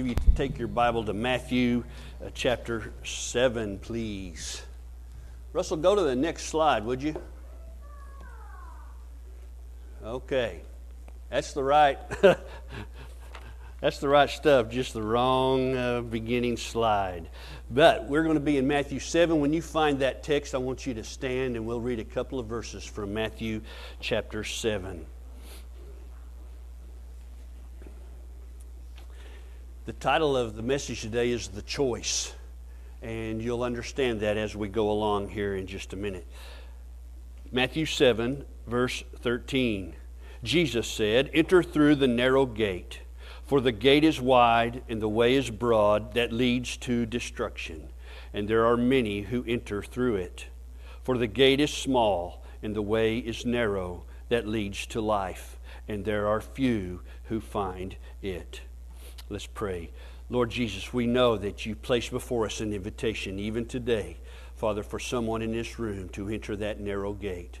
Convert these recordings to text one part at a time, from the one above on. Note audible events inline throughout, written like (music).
If you take your Bible to Matthew uh, chapter 7, please. Russell, go to the next slide, would you? Okay. That's the right (laughs) That's the right stuff, just the wrong uh, beginning slide. But we're going to be in Matthew 7. When you find that text, I want you to stand and we'll read a couple of verses from Matthew chapter 7. The title of the message today is The Choice, and you'll understand that as we go along here in just a minute. Matthew 7, verse 13. Jesus said, Enter through the narrow gate. For the gate is wide and the way is broad that leads to destruction, and there are many who enter through it. For the gate is small and the way is narrow that leads to life, and there are few who find it. Let's pray. Lord Jesus, we know that you place before us an invitation, even today, Father, for someone in this room to enter that narrow gate.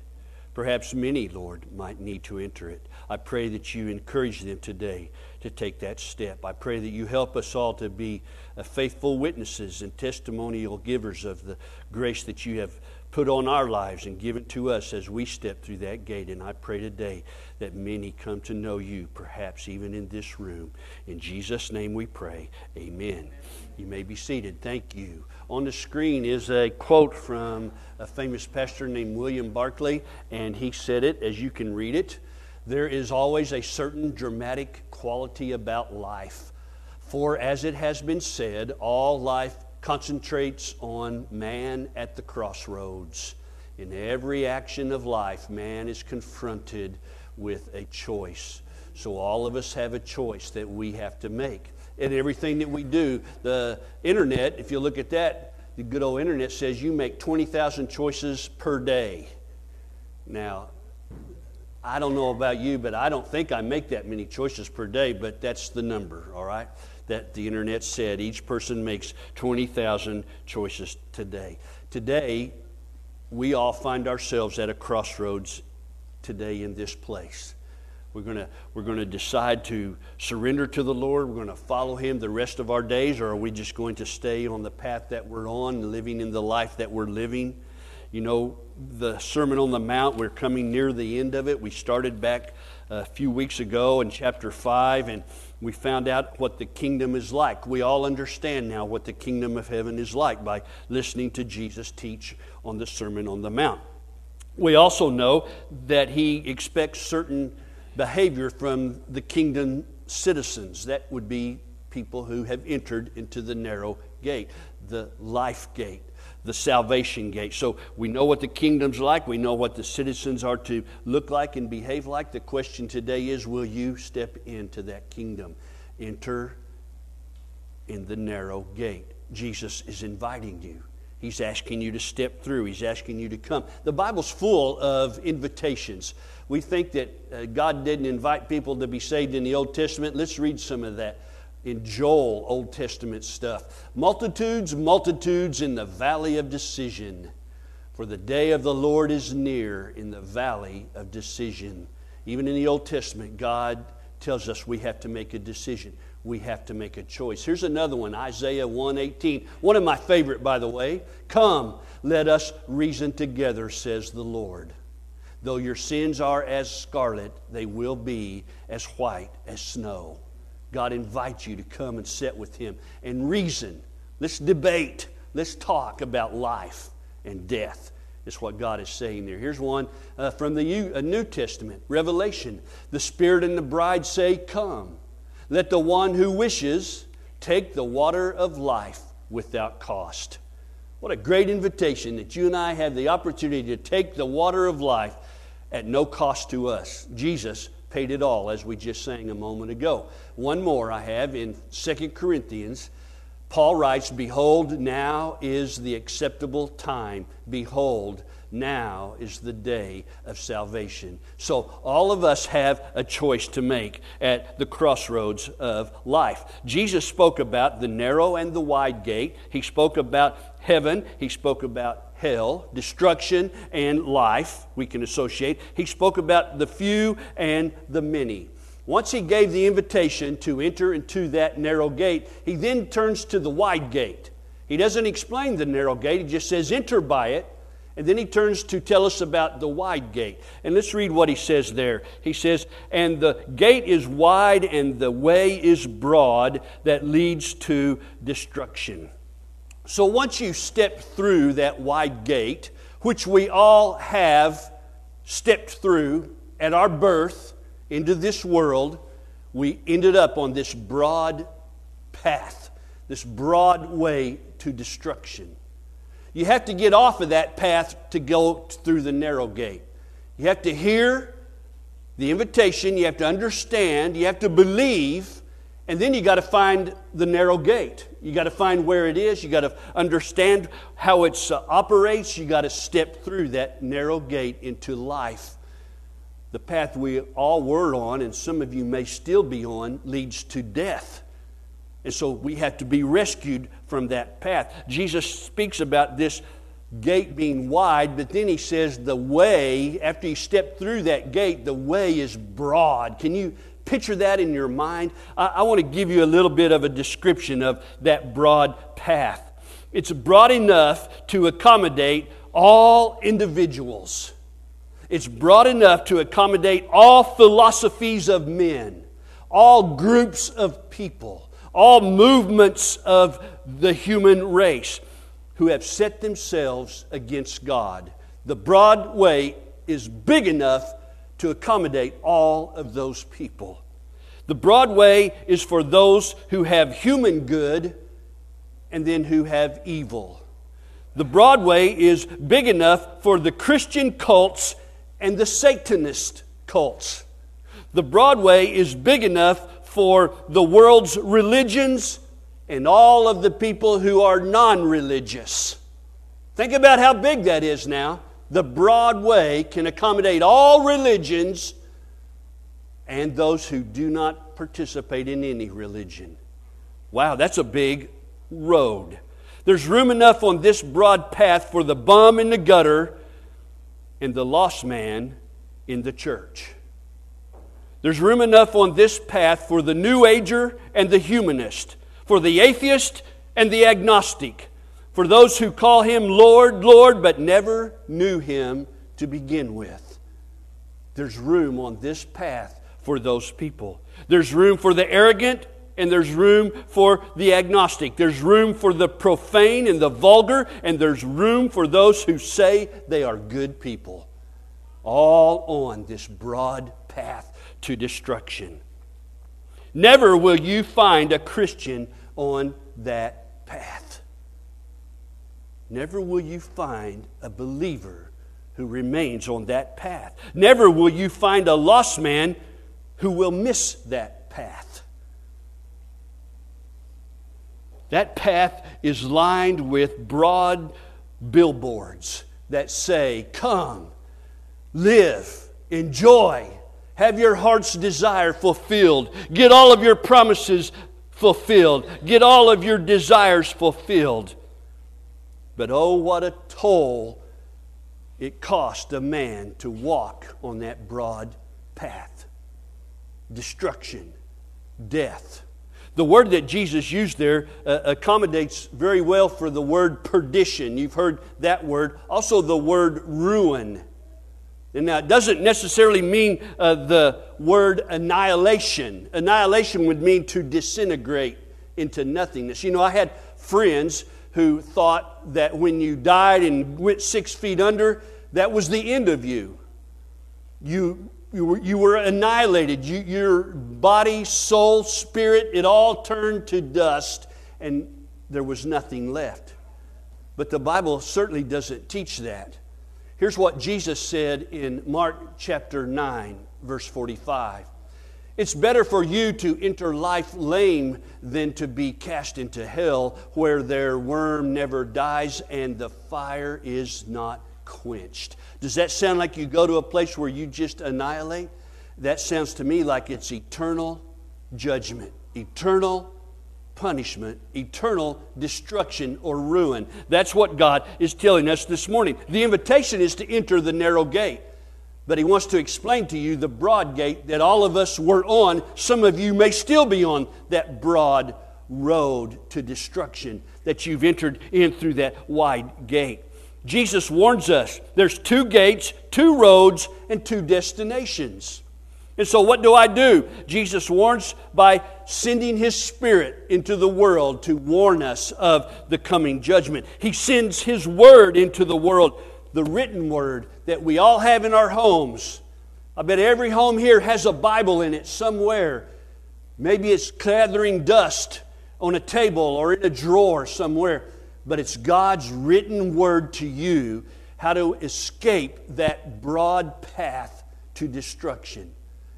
Perhaps many, Lord, might need to enter it. I pray that you encourage them today to take that step. I pray that you help us all to be uh, faithful witnesses and testimonial givers of the grace that you have put on our lives and given to us as we step through that gate. And I pray today that many come to know you, perhaps even in this room. In Jesus' name we pray. Amen. You may be seated. Thank you. On the screen is a quote from a famous pastor named William Barclay, and he said it as you can read it. There is always a certain dramatic quality about life. For as it has been said, all life concentrates on man at the crossroads. In every action of life, man is confronted with a choice. So all of us have a choice that we have to make. And everything that we do, the internet, if you look at that, the good old internet says you make 20,000 choices per day. Now, I don't know about you, but I don't think I make that many choices per day, but that's the number, all right? That the internet said each person makes 20,000 choices today. Today, we all find ourselves at a crossroads today in this place. We're going we're to decide to surrender to the Lord. We're going to follow Him the rest of our days, or are we just going to stay on the path that we're on, living in the life that we're living? You know, the Sermon on the Mount, we're coming near the end of it. We started back a few weeks ago in chapter 5, and we found out what the kingdom is like. We all understand now what the kingdom of heaven is like by listening to Jesus teach on the Sermon on the Mount. We also know that he expects certain behavior from the kingdom citizens. That would be people who have entered into the narrow gate, the life gate the salvation gate. So we know what the kingdom's like. We know what the citizens are to look like and behave like. The question today is will you step into that kingdom? Enter in the narrow gate. Jesus is inviting you. He's asking you to step through. He's asking you to come. The Bible's full of invitations. We think that uh, God didn't invite people to be saved in the Old Testament. Let's read some of that in Joel, Old Testament stuff. Multitudes, multitudes in the valley of decision. For the day of the Lord is near in the valley of decision. Even in the Old Testament, God tells us we have to make a decision. We have to make a choice. Here's another one, Isaiah 118. One of my favorite, by the way. Come, let us reason together, says the Lord. Though your sins are as scarlet, they will be as white as snow. God invites you to come and sit with Him and reason. Let's debate. Let's talk about life and death. Is what God is saying there. Here's one uh, from the New Testament, Revelation. The Spirit and the bride say, Come. Let the one who wishes take the water of life without cost. What a great invitation that you and I have the opportunity to take the water of life at no cost to us. Jesus paid it all, as we just sang a moment ago. One more I have in Second Corinthians. Paul writes, Behold, now is the acceptable time. Behold, now is the day of salvation. So, all of us have a choice to make at the crossroads of life. Jesus spoke about the narrow and the wide gate, He spoke about heaven, He spoke about hell, destruction, and life, we can associate. He spoke about the few and the many. Once he gave the invitation to enter into that narrow gate, he then turns to the wide gate. He doesn't explain the narrow gate, he just says, enter by it. And then he turns to tell us about the wide gate. And let's read what he says there. He says, And the gate is wide and the way is broad that leads to destruction. So once you step through that wide gate, which we all have stepped through at our birth, into this world, we ended up on this broad path, this broad way to destruction. You have to get off of that path to go through the narrow gate. You have to hear the invitation, you have to understand, you have to believe, and then you got to find the narrow gate. You got to find where it is, you got to understand how it uh, operates, you got to step through that narrow gate into life the path we all were on, and some of you may still be on, leads to death. And so we have to be rescued from that path. Jesus speaks about this gate being wide, but then he says the way, after you step through that gate, the way is broad. Can you picture that in your mind? I, I want to give you a little bit of a description of that broad path. It's broad enough to accommodate all individuals. It's broad enough to accommodate all philosophies of men, all groups of people, all movements of the human race who have set themselves against God. The broad way is big enough to accommodate all of those people. The broad way is for those who have human good and then who have evil. The broad way is big enough for the Christian cults and the Satanist cults. The Broadway is big enough for the world's religions and all of the people who are non religious. Think about how big that is now. The Broadway can accommodate all religions and those who do not participate in any religion. Wow, that's a big road. There's room enough on this broad path for the bum in the gutter and the lost man in the church. There's room enough on this path for the New Ager and the humanist, for the atheist and the agnostic, for those who call him Lord, Lord, but never knew him to begin with. There's room on this path for those people. There's room for the arrogant and there's room for the agnostic. There's room for the profane and the vulgar, and there's room for those who say they are good people. All on this broad path to destruction. Never will you find a Christian on that path. Never will you find a believer who remains on that path. Never will you find a lost man who will miss that path. That path is lined with broad billboards that say, Come, live, enjoy, have your heart's desire fulfilled, get all of your promises fulfilled, get all of your desires fulfilled. But oh, what a toll it cost a man to walk on that broad path destruction, death. The word that Jesus used there uh, accommodates very well for the word perdition. You've heard that word. Also, the word ruin. And now, it doesn't necessarily mean uh, the word annihilation. Annihilation would mean to disintegrate into nothingness. You know, I had friends who thought that when you died and went six feet under, that was the end of you. You you were, you were annihilated. You, your body, soul, spirit, it all turned to dust, and there was nothing left. But the Bible certainly doesn't teach that. Here's what Jesus said in Mark chapter 9, verse 45. It's better for you to enter life lame than to be cast into hell, where their worm never dies and the fire is not quenched. Does that sound like you go to a place where you just annihilate? That sounds to me like it's eternal judgment, eternal punishment, eternal destruction or ruin. That's what God is telling us this morning. The invitation is to enter the narrow gate. But he wants to explain to you the broad gate that all of us were on. Some of you may still be on that broad road to destruction that you've entered in through that wide gate. Jesus warns us there's two gates, two roads, and two destinations. And so, what do I do? Jesus warns by sending His Spirit into the world to warn us of the coming judgment. He sends His Word into the world, the written Word that we all have in our homes. I bet every home here has a Bible in it somewhere. Maybe it's gathering dust on a table or in a drawer somewhere, but it's God's written Word to you how to escape that broad path to destruction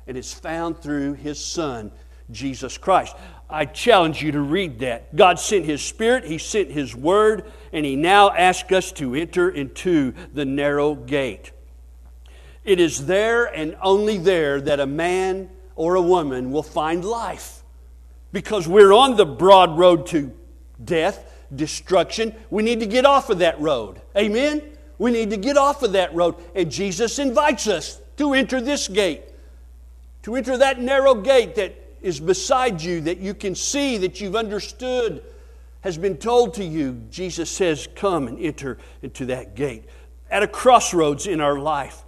and it's found through his Son, Jesus Christ. I challenge you to read that. God sent his Spirit, he sent his Word, and he now asks us to enter into the narrow gate. It is there and only there that a man or a woman will find life. Because we're on the broad road to death, destruction. We need to get off of that road. Amen? We need to get off of that road. And Jesus invites us to enter this gate to enter that narrow gate that is beside you, that you can see, that you've understood, has been told to you. Jesus says, Come and enter into that gate. At a crossroads in our life,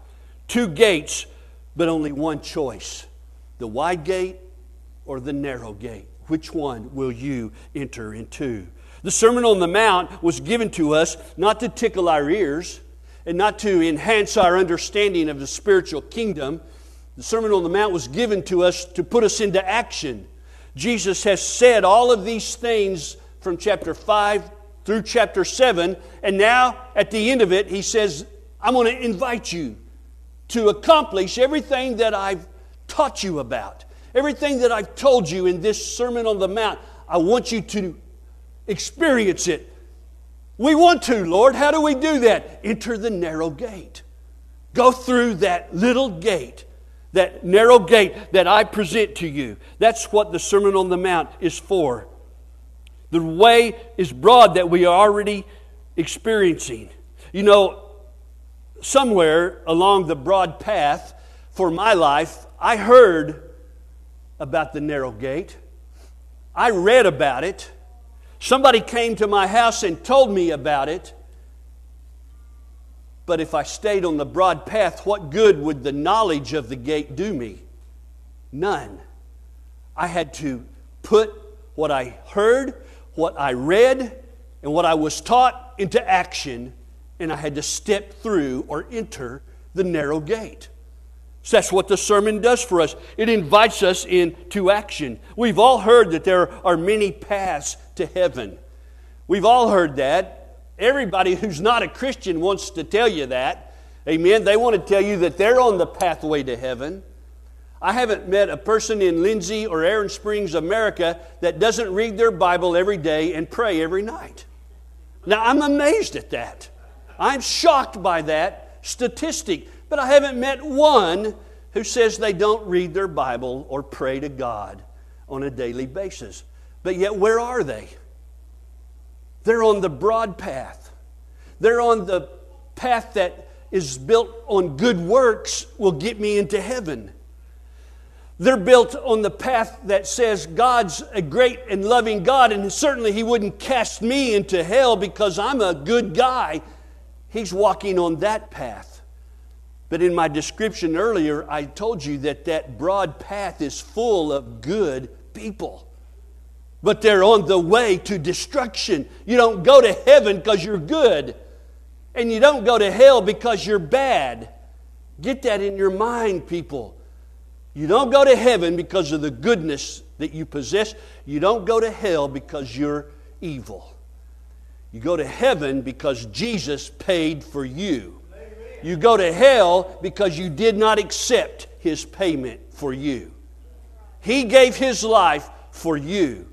two gates, but only one choice the wide gate or the narrow gate. Which one will you enter into? The Sermon on the Mount was given to us not to tickle our ears and not to enhance our understanding of the spiritual kingdom the Sermon on the Mount was given to us to put us into action. Jesus has said all of these things from chapter 5 through chapter 7, and now at the end of it, he says, I'm going to invite you to accomplish everything that I've taught you about, everything that I've told you in this Sermon on the Mount. I want you to experience it. We want to, Lord. How do we do that? Enter the narrow gate. Go through that little gate that narrow gate that I present to you. That's what the Sermon on the Mount is for. The way is broad that we are already experiencing. You know, somewhere along the broad path for my life, I heard about the narrow gate. I read about it. Somebody came to my house and told me about it. But if I stayed on the broad path, what good would the knowledge of the gate do me? None. I had to put what I heard, what I read, and what I was taught into action, and I had to step through or enter the narrow gate. So that's what the sermon does for us. It invites us into action. We've all heard that there are many paths to heaven. We've all heard that. Everybody who's not a Christian wants to tell you that. Amen. They want to tell you that they're on the pathway to heaven. I haven't met a person in Lindsay or Erin Springs, America, that doesn't read their Bible every day and pray every night. Now, I'm amazed at that. I'm shocked by that statistic, but I haven't met one who says they don't read their Bible or pray to God on a daily basis. But yet, where are they? They're on the broad path. They're on the path that is built on good works will get me into heaven. They're built on the path that says God's a great and loving God, and certainly He wouldn't cast me into hell because I'm a good guy. He's walking on that path. But in my description earlier, I told you that that broad path is full of good people but they're on the way to destruction. You don't go to heaven because you're good, and you don't go to hell because you're bad. Get that in your mind, people. You don't go to heaven because of the goodness that you possess. You don't go to hell because you're evil. You go to heaven because Jesus paid for you. You go to hell because you did not accept his payment for you. He gave his life for you.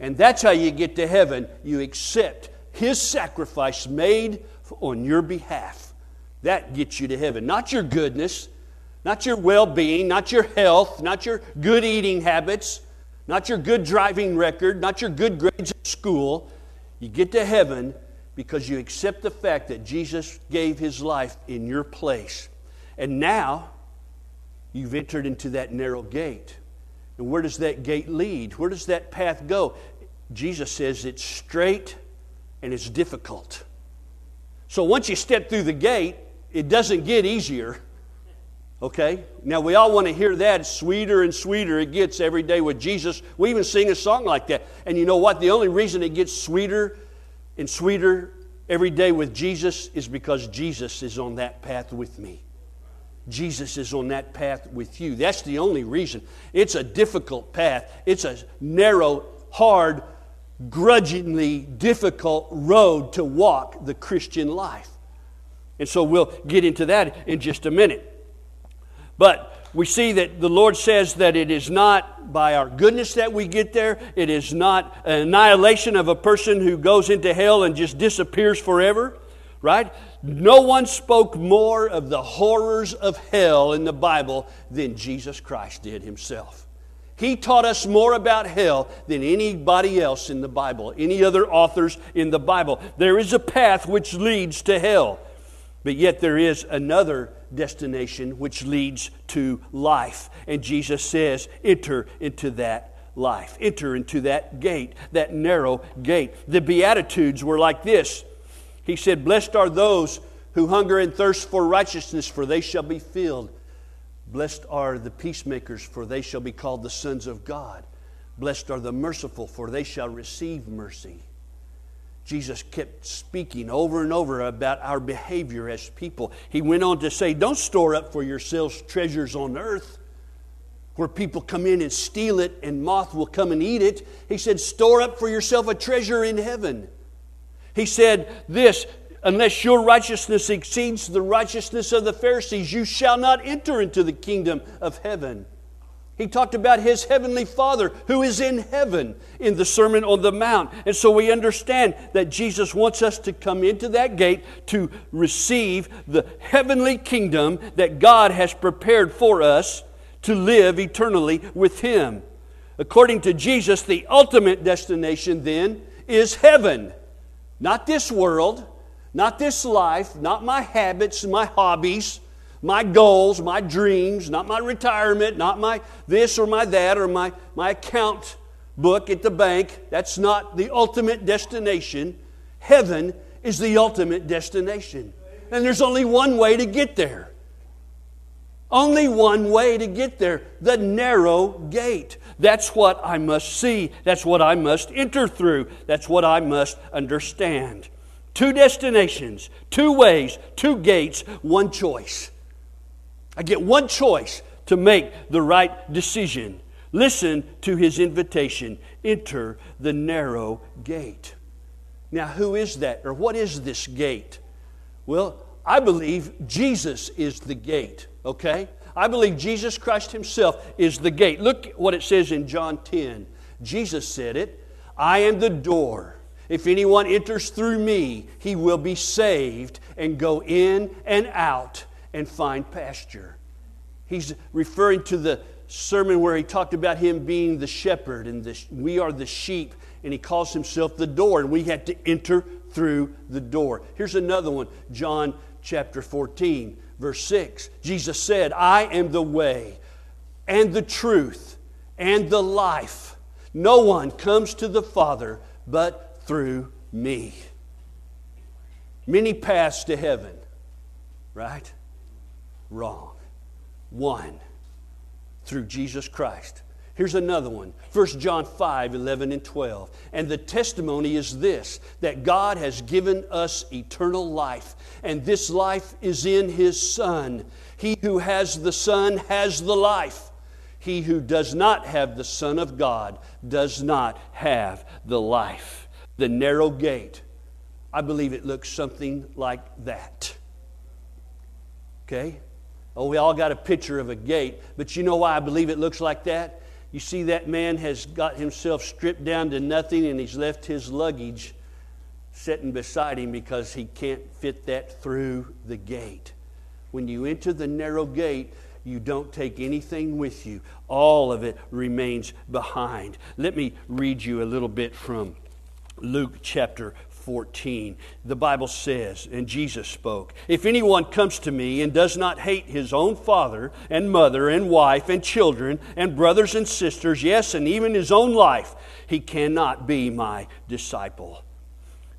And that's how you get to heaven. You accept His sacrifice made on your behalf. That gets you to heaven. Not your goodness, not your well being, not your health, not your good eating habits, not your good driving record, not your good grades at school. You get to heaven because you accept the fact that Jesus gave His life in your place. And now you've entered into that narrow gate. And where does that gate lead? Where does that path go? Jesus says it's straight and it's difficult. So once you step through the gate, it doesn't get easier. Okay? Now we all want to hear that. sweeter and sweeter it gets every day with Jesus. We even sing a song like that. And you know what? The only reason it gets sweeter and sweeter every day with Jesus is because Jesus is on that path with me. Jesus is on that path with you. That's the only reason. It's a difficult path. It's a narrow, hard, grudgingly difficult road to walk the Christian life. And so we'll get into that in just a minute. But we see that the Lord says that it is not by our goodness that we get there. It is not an annihilation of a person who goes into hell and just disappears forever, right? No one spoke more of the horrors of hell in the Bible than Jesus Christ did himself. He taught us more about hell than anybody else in the Bible, any other authors in the Bible. There is a path which leads to hell, but yet there is another destination which leads to life. And Jesus says, enter into that life, enter into that gate, that narrow gate. The Beatitudes were like this He said, Blessed are those who hunger and thirst for righteousness, for they shall be filled. Blessed are the peacemakers, for they shall be called the sons of God. Blessed are the merciful, for they shall receive mercy. Jesus kept speaking over and over about our behavior as people. He went on to say, Don't store up for yourselves treasures on earth where people come in and steal it and moth will come and eat it. He said, Store up for yourself a treasure in heaven. He said, This unless your righteousness exceeds the righteousness of the Pharisees, you shall not enter into the kingdom of heaven. He talked about his heavenly Father who is in heaven in the Sermon on the Mount. And so we understand that Jesus wants us to come into that gate to receive the heavenly kingdom that God has prepared for us to live eternally with Him. According to Jesus, the ultimate destination then is heaven, not this world, not this life, not my habits, my hobbies, my goals, my dreams, not my retirement, not my this or my that or my, my account book at the bank. That's not the ultimate destination. Heaven is the ultimate destination. And there's only one way to get there. Only one way to get there the narrow gate. That's what I must see. That's what I must enter through. That's what I must understand. Two destinations, two ways, two gates, one choice. I get one choice to make the right decision. Listen to his invitation enter the narrow gate. Now, who is that, or what is this gate? Well, I believe Jesus is the gate, okay? I believe Jesus Christ Himself is the gate. Look what it says in John 10. Jesus said it I am the door. If anyone enters through me, he will be saved and go in and out and find pasture. He's referring to the sermon where he talked about him being the shepherd and the, we are the sheep, and he calls himself the door, and we had to enter through the door. Here's another one John chapter 14, verse 6. Jesus said, I am the way and the truth and the life. No one comes to the Father but through me. Many paths to heaven, right? Wrong. One, through Jesus Christ. Here's another one 1 John 5 11 and 12. And the testimony is this that God has given us eternal life, and this life is in His Son. He who has the Son has the life. He who does not have the Son of God does not have the life the narrow gate. I believe it looks something like that. Okay? Oh, we all got a picture of a gate, but you know why I believe it looks like that? You see, that man has got himself stripped down to nothing and he's left his luggage sitting beside him because he can't fit that through the gate. When you enter the narrow gate, you don't take anything with you, all of it remains behind. Let me read you a little bit from Luke chapter 14. The Bible says, and Jesus spoke, If anyone comes to me and does not hate his own father and mother and wife and children and brothers and sisters, yes, and even his own life, he cannot be my disciple.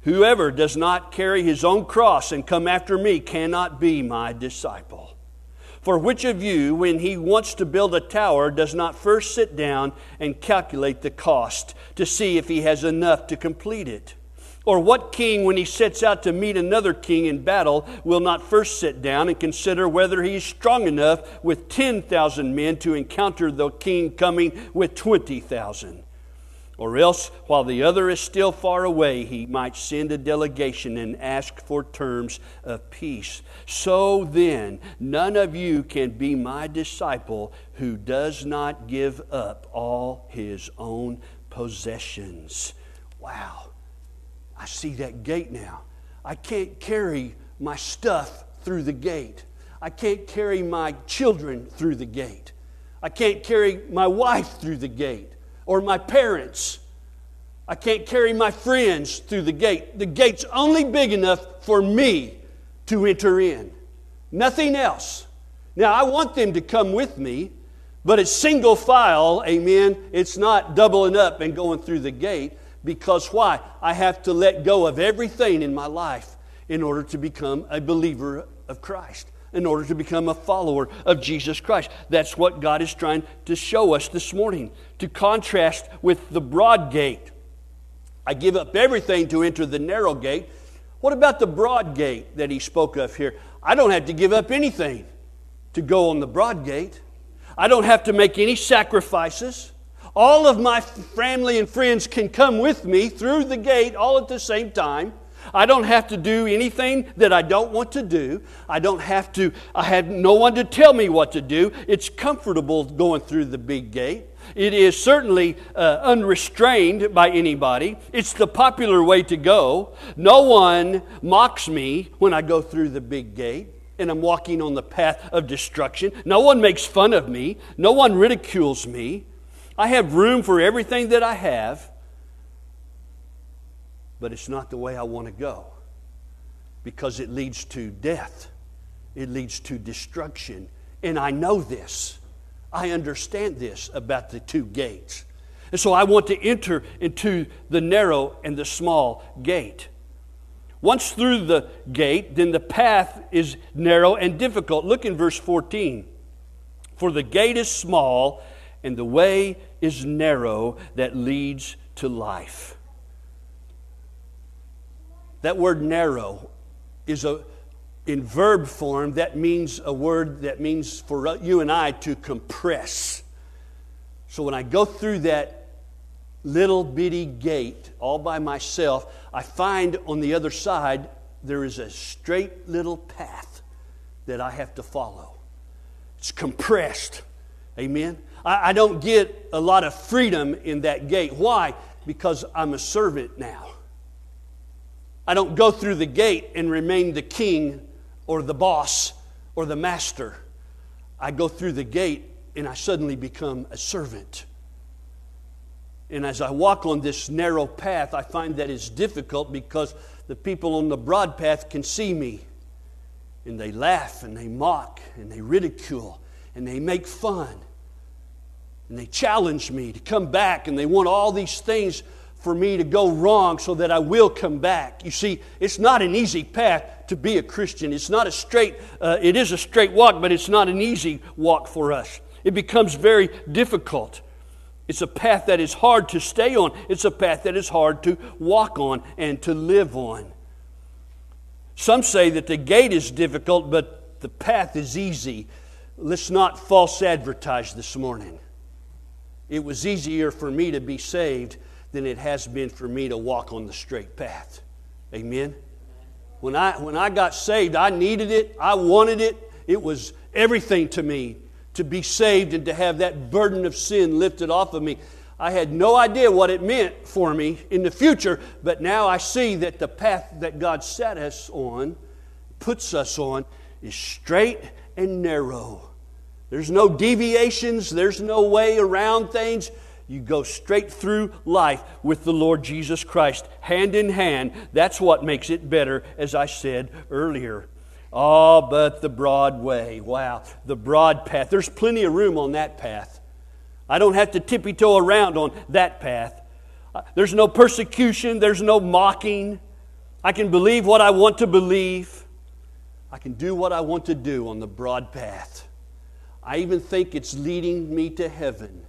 Whoever does not carry his own cross and come after me cannot be my disciple. For which of you, when he wants to build a tower, does not first sit down and calculate the cost to see if he has enough to complete it? Or what king, when he sets out to meet another king in battle, will not first sit down and consider whether he is strong enough with 10,000 men to encounter the king coming with 20,000? Or else, while the other is still far away, he might send a delegation and ask for terms of peace. So then, none of you can be my disciple who does not give up all his own possessions. Wow. I see that gate now. I can't carry my stuff through the gate. I can't carry my children through the gate. I can't carry my wife through the gate or my parents. I can't carry my friends through the gate. The gate's only big enough for me to enter in, nothing else. Now, I want them to come with me, but it's single file, amen. It's not doubling up and going through the gate because why? I have to let go of everything in my life in order to become a believer of Christ in order to become a follower of Jesus Christ. That's what God is trying to show us this morning, to contrast with the broad gate. I give up everything to enter the narrow gate. What about the broad gate that he spoke of here? I don't have to give up anything to go on the broad gate. I don't have to make any sacrifices. All of my family and friends can come with me through the gate all at the same time. I don't have to do anything that I don't want to do. I don't have to, I have no one to tell me what to do. It's comfortable going through the big gate. It is certainly uh, unrestrained by anybody. It's the popular way to go. No one mocks me when I go through the big gate and I'm walking on the path of destruction. No one makes fun of me. No one ridicules me. I have room for everything that I have but it's not the way I want to go because it leads to death, it leads to destruction. And I know this. I understand this about the two gates. And so I want to enter into the narrow and the small gate. Once through the gate, then the path is narrow and difficult. Look in verse 14. For the gate is small and the way is narrow that leads to life. That word narrow is a in verb form that means a word that means for you and I to compress. So when I go through that little bitty gate all by myself, I find on the other side there is a straight little path that I have to follow. It's compressed. Amen. I, I don't get a lot of freedom in that gate. Why? Because I'm a servant now. I don't go through the gate and remain the king or the boss or the master. I go through the gate and I suddenly become a servant. And as I walk on this narrow path, I find that it's difficult because the people on the broad path can see me. And they laugh and they mock and they ridicule and they make fun. And they challenge me to come back and they want all these things for me to go wrong so that I will come back. You see, it's not an easy path to be a Christian. It's not a straight, uh, it is a straight walk, but it's not an easy walk for us. It becomes very difficult. It's a path that is hard to stay on, it's a path that is hard to walk on and to live on. Some say that the gate is difficult, but the path is easy. Let's not false advertise this morning. It was easier for me to be saved than it has been for me to walk on the straight path. Amen. When I, when I got saved, I needed it, I wanted it. It was everything to me to be saved and to have that burden of sin lifted off of me. I had no idea what it meant for me in the future, but now I see that the path that God set us on, puts us on, is straight and narrow. There's no deviations, there's no way around things. You go straight through life with the Lord Jesus Christ, hand in hand. That's what makes it better, as I said earlier. Oh, but the broad way. Wow, the broad path. There's plenty of room on that path. I don't have to tippy toe around on that path. Uh, there's no persecution, there's no mocking. I can believe what I want to believe. I can do what I want to do on the broad path. I even think it's leading me to heaven.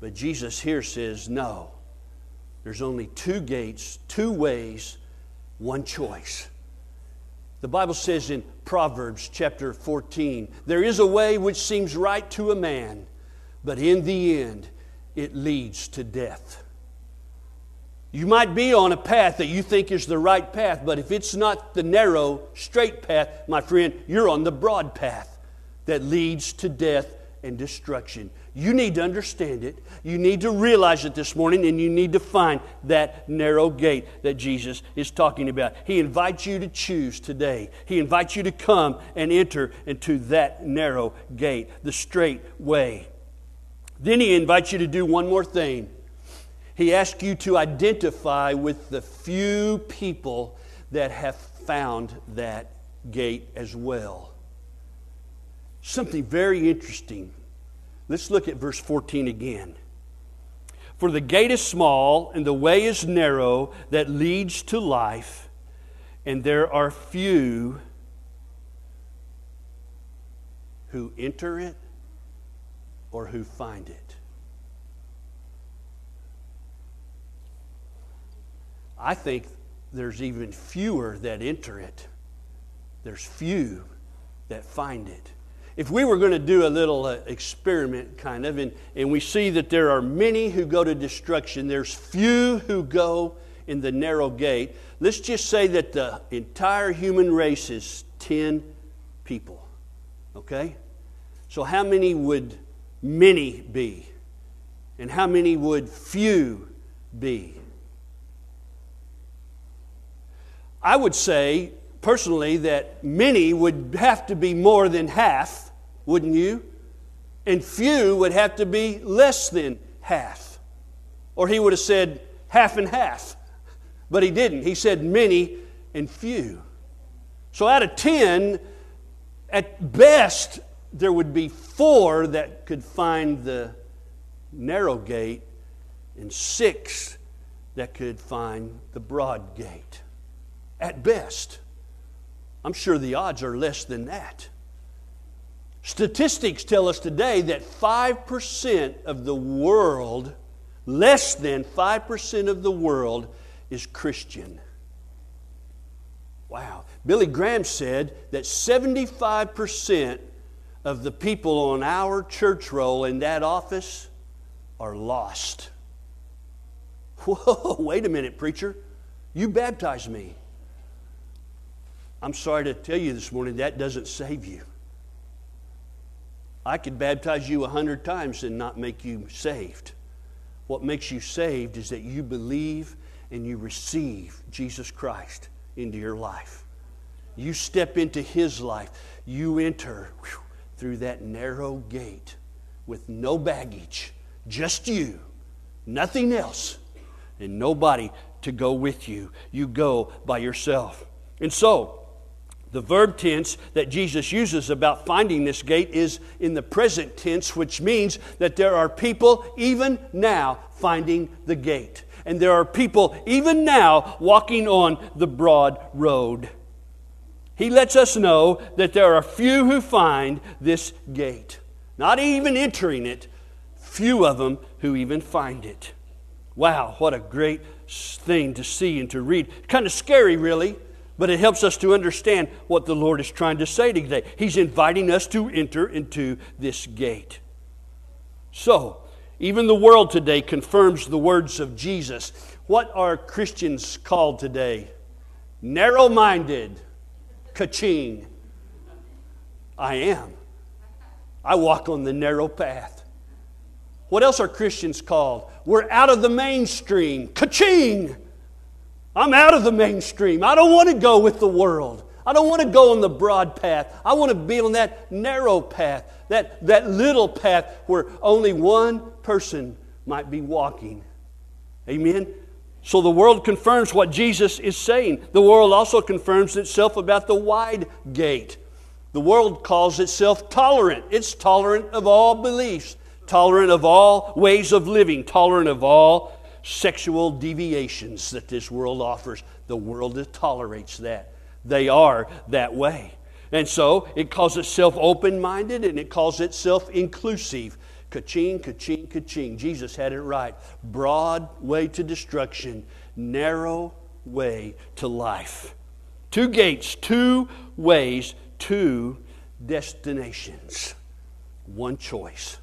But Jesus here says, no. There's only two gates, two ways, one choice. The Bible says in Proverbs chapter 14, there is a way which seems right to a man, but in the end it leads to death. You might be on a path that you think is the right path, but if it's not the narrow, straight path, my friend, you're on the broad path that leads to death and destruction. You need to understand it. You need to realize it this morning, and you need to find that narrow gate that Jesus is talking about. He invites you to choose today. He invites you to come and enter into that narrow gate, the straight way. Then he invites you to do one more thing. He asks you to identify with the few people that have found that gate as well. Something very interesting Let's look at verse 14 again. For the gate is small and the way is narrow that leads to life, and there are few who enter it or who find it. I think there's even fewer that enter it. There's few that find it if we were going to do a little uh, experiment, kind of, and, and we see that there are many who go to destruction, there's few who go in the narrow gate, let's just say that the entire human race is 10 people. Okay? So, how many would many be? And how many would few be? I would say personally that many would have to be more than half wouldn't you? And few would have to be less than half. Or he would have said half and half. But he didn't. He said many and few. So out of 10, at best, there would be four that could find the narrow gate and six that could find the broad gate. At best. I'm sure the odds are less than that. Statistics tell us today that 5% of the world, less than 5% of the world, is Christian. Wow. Billy Graham said that 75% of the people on our church roll in that office are lost. (laughs) Whoa, wait a minute, preacher. You baptized me. I'm sorry to tell you this morning that doesn't save you. I could baptize you a hundred times and not make you saved. What makes you saved is that you believe and you receive Jesus Christ into your life. You step into His life. You enter whew, through that narrow gate with no baggage, just you, nothing else, and nobody to go with you. You go by yourself. And so, the verb tense that Jesus uses about finding this gate is in the present tense, which means that there are people even now finding the gate. And there are people even now walking on the broad road. He lets us know that there are few who find this gate. Not even entering it, few of them who even find it. Wow, what a great thing to see and to read. Kind of scary, really but it helps us to understand what the Lord is trying to say today. He's inviting us to enter into this gate. So, even the world today confirms the words of Jesus. What are Christians called today? Narrow minded. Kaching. I am. I walk on the narrow path. What else are Christians called? We're out of the mainstream. Kaching. I'm out of the mainstream. I don't want to go with the world. I don't want to go on the broad path. I want to be on that narrow path, that, that little path where only one person might be walking. Amen? So the world confirms what Jesus is saying. The world also confirms itself about the wide gate. The world calls itself tolerant. It's tolerant of all beliefs, tolerant of all ways of living, tolerant of all sexual deviations that this world offers. The world that tolerates that. They are that way. And so it calls itself open minded and it calls itself inclusive. Ka-ching, ka-ching, ka-ching. Jesus had it right. Broad way to destruction, narrow way to life. Two gates, two ways, two destinations. One choice.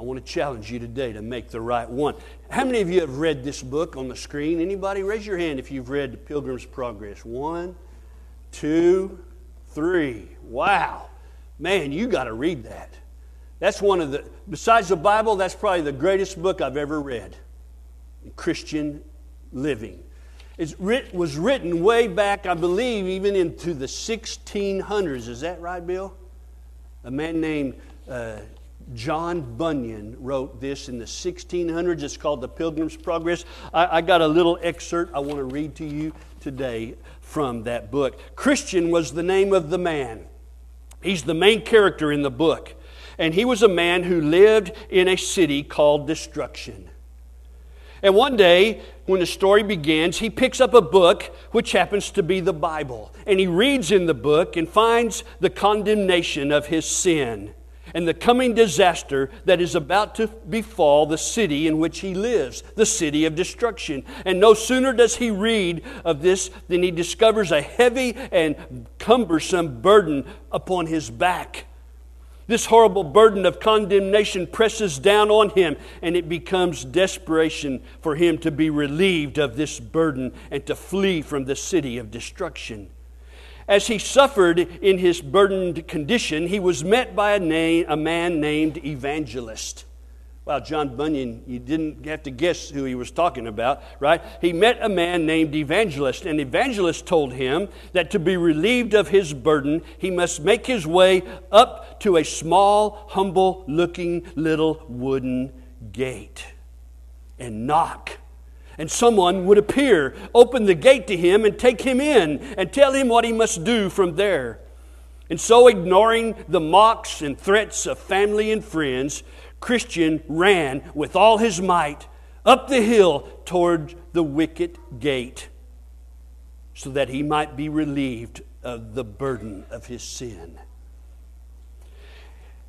I want to challenge you today to make the right one. How many of you have read this book on the screen? Anybody? Raise your hand if you've read The Pilgrim's Progress. One, two, three. Wow. Man, you got to read that. That's one of the, besides the Bible, that's probably the greatest book I've ever read Christian living. It was written way back, I believe, even into the 1600s. Is that right, Bill? A man named uh, John Bunyan wrote this in the 1600s. It's called The Pilgrim's Progress. I, I got a little excerpt I want to read to you today from that book. Christian was the name of the man, he's the main character in the book. And he was a man who lived in a city called Destruction. And one day, when the story begins, he picks up a book which happens to be the Bible. And he reads in the book and finds the condemnation of his sin and the coming disaster that is about to befall the city in which he lives, the city of destruction. And no sooner does he read of this than he discovers a heavy and cumbersome burden upon his back. This horrible burden of condemnation presses down on him, and it becomes desperation for him to be relieved of this burden and to flee from the city of destruction. As he suffered in his burdened condition, he was met by a, name, a man named Evangelist. Well, John Bunyan, you didn't have to guess who he was talking about, right? He met a man named Evangelist, and Evangelist told him that to be relieved of his burden, he must make his way up to a small, humble looking little wooden gate and knock and someone would appear, open the gate to him, and take him in and tell him what he must do from there. And so, ignoring the mocks and threats of family and friends, Christian ran with all his might up the hill toward the wicket gate so that he might be relieved of the burden of his sin.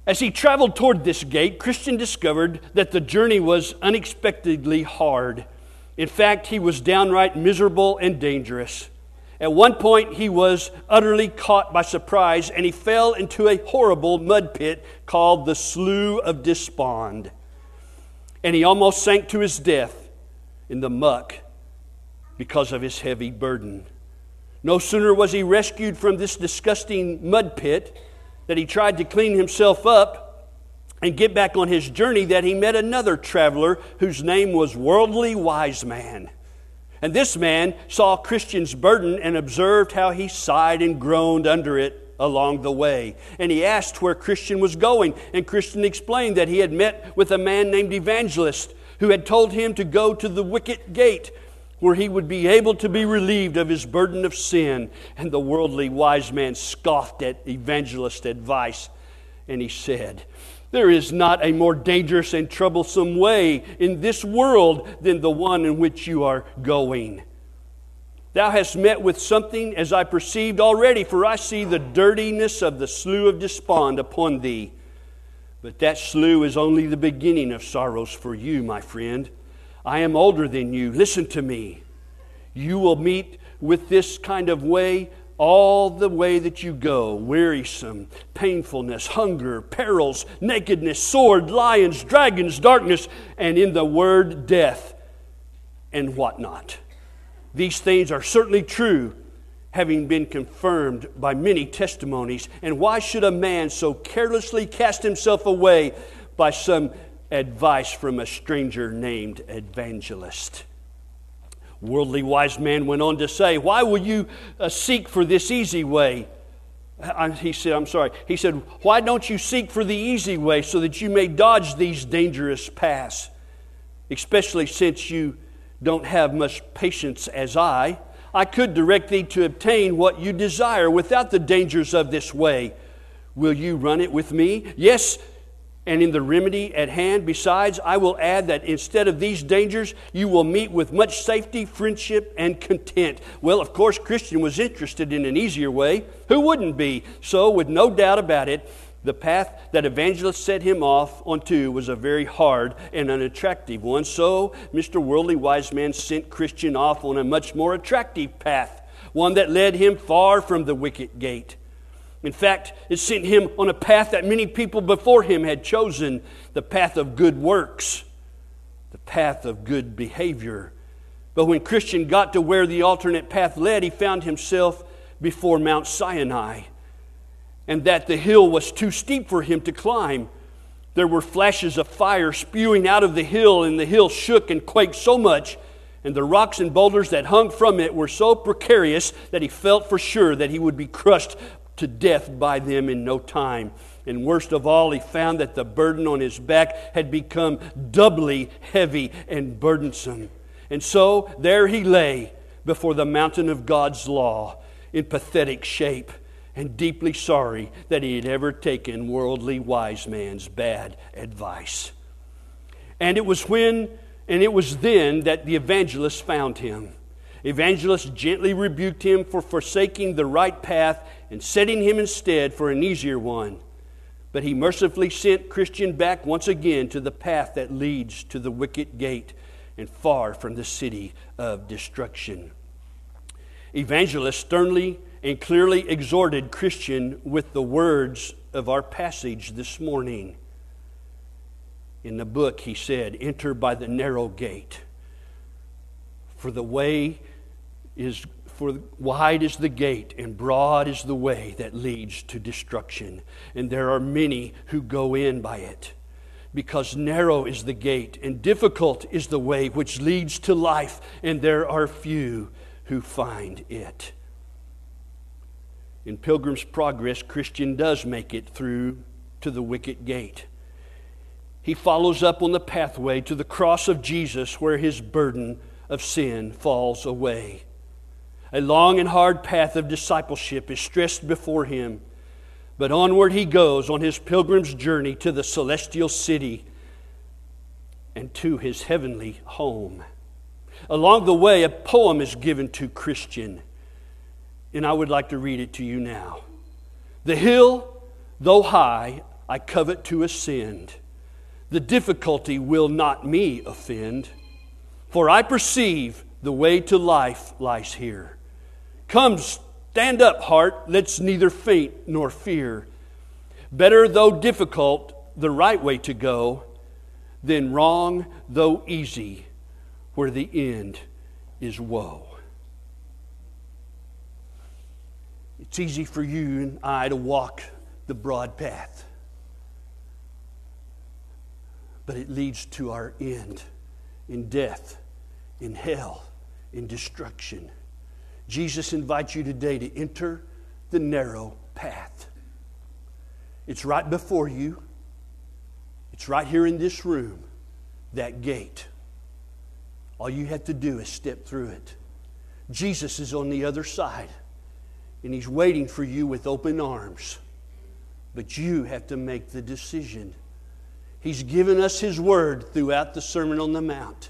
As he traveled toward this gate, Christian discovered that the journey was unexpectedly hard. In fact, he was downright miserable and dangerous. At one point, he was utterly caught by surprise and he fell into a horrible mud pit called the Slough of Despond. And he almost sank to his death in the muck because of his heavy burden. No sooner was he rescued from this disgusting mud pit that he tried to clean himself up and get back on his journey that he met another traveler whose name was Worldly Wise Man. And this man saw Christian's burden and observed how he sighed and groaned under it along the way. And he asked where Christian was going, and Christian explained that he had met with a man named Evangelist who had told him to go to the wicket gate where he would be able to be relieved of his burden of sin. And the worldly wise man scoffed at Evangelist's advice, and he said, there is not a more dangerous and troublesome way in this world than the one in which you are going. Thou hast met with something as I perceived already, for I see the dirtiness of the slough of despond upon thee. But that slough is only the beginning of sorrows for you, my friend. I am older than you. Listen to me. You will meet with this kind of way all the way that you go wearisome, painfulness, hunger, perils, nakedness, sword, lions, dragons, darkness, and in the word death and whatnot. These things are certainly true, having been confirmed by many testimonies. And why should a man so carelessly cast himself away by some advice from a stranger named evangelist? Worldly wise man went on to say, Why will you uh, seek for this easy way? I, he said, I'm sorry. He said, Why don't you seek for the easy way so that you may dodge these dangerous paths? especially since you don't have much patience as I. I could direct thee to obtain what you desire without the dangers of this way. Will you run it with me? Yes, and in the remedy at hand. Besides, I will add that instead of these dangers, you will meet with much safety, friendship, and content. Well, of course, Christian was interested in an easier way. Who wouldn't be? So, with no doubt about it, the path that evangelist set him off onto was a very hard and unattractive one. So, Mr. Worldly Wise Man sent Christian off on a much more attractive path, one that led him far from the wicket gate. In fact, it sent him on a path that many people before him had chosen the path of good works, the path of good behavior. But when Christian got to where the alternate path led, he found himself before Mount Sinai, and that the hill was too steep for him to climb. There were flashes of fire spewing out of the hill, and the hill shook and quaked so much, and the rocks and boulders that hung from it were so precarious that he felt for sure that he would be crushed to death by them in no time. And worst of all, he found that the burden on his back had become doubly heavy and burdensome. And so there he lay before the mountain of God's law in pathetic shape and deeply sorry that he had ever taken worldly wise man's bad advice. And it was when and it was then that the evangelist found him. Evangelist gently rebuked him for forsaking the right path and setting him instead for an easier one. But he mercifully sent Christian back once again to the path that leads to the wicket gate and far from the city of destruction. Evangelist sternly and clearly exhorted Christian with the words of our passage this morning. In the book, he said, Enter by the narrow gate, for the way is for wide is the gate and broad is the way that leads to destruction, and there are many who go in by it. Because narrow is the gate and difficult is the way which leads to life, and there are few who find it. In Pilgrim's Progress, Christian does make it through to the wicket gate. He follows up on the pathway to the cross of Jesus where his burden of sin falls away. A long and hard path of discipleship is stretched before him, but onward he goes on his pilgrim's journey to the celestial city and to his heavenly home. Along the way, a poem is given to Christian, and I would like to read it to you now. The hill, though high, I covet to ascend. The difficulty will not me offend, for I perceive the way to life lies here. Come, stand up, heart. Let's neither faint nor fear. Better, though difficult, the right way to go than wrong, though easy, where the end is woe. It's easy for you and I to walk the broad path, but it leads to our end in death, in hell, in destruction. Jesus invites you today to enter the narrow path. It's right before you, it's right here in this room, that gate. All you have to do is step through it. Jesus is on the other side, and He's waiting for you with open arms. But you have to make the decision. He's given us His word throughout the Sermon on the Mount.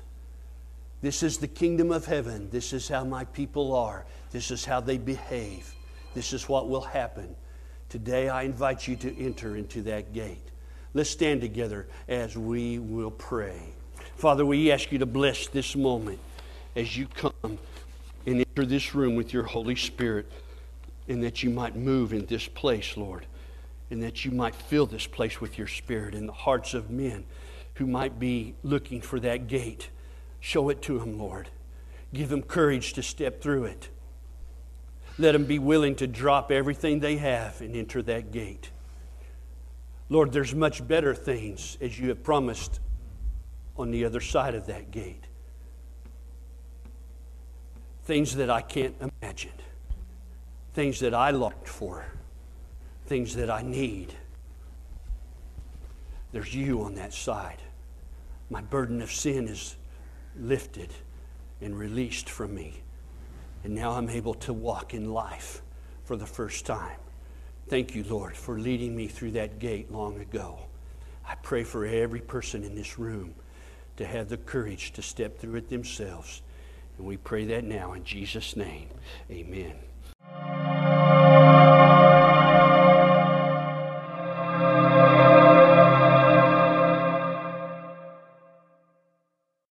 This is the kingdom of heaven. This is how my people are. This is how they behave. This is what will happen. Today, I invite you to enter into that gate. Let's stand together as we will pray. Father, we ask you to bless this moment as you come and enter this room with your Holy Spirit, and that you might move in this place, Lord, and that you might fill this place with your Spirit in the hearts of men who might be looking for that gate Show it to them, Lord. Give them courage to step through it. Let them be willing to drop everything they have and enter that gate. Lord, there's much better things as you have promised on the other side of that gate. Things that I can't imagine. Things that I longed for. Things that I need. There's you on that side. My burden of sin is lifted and released from me. And now I'm able to walk in life for the first time. Thank you, Lord, for leading me through that gate long ago. I pray for every person in this room to have the courage to step through it themselves. And we pray that now in Jesus' name. Amen.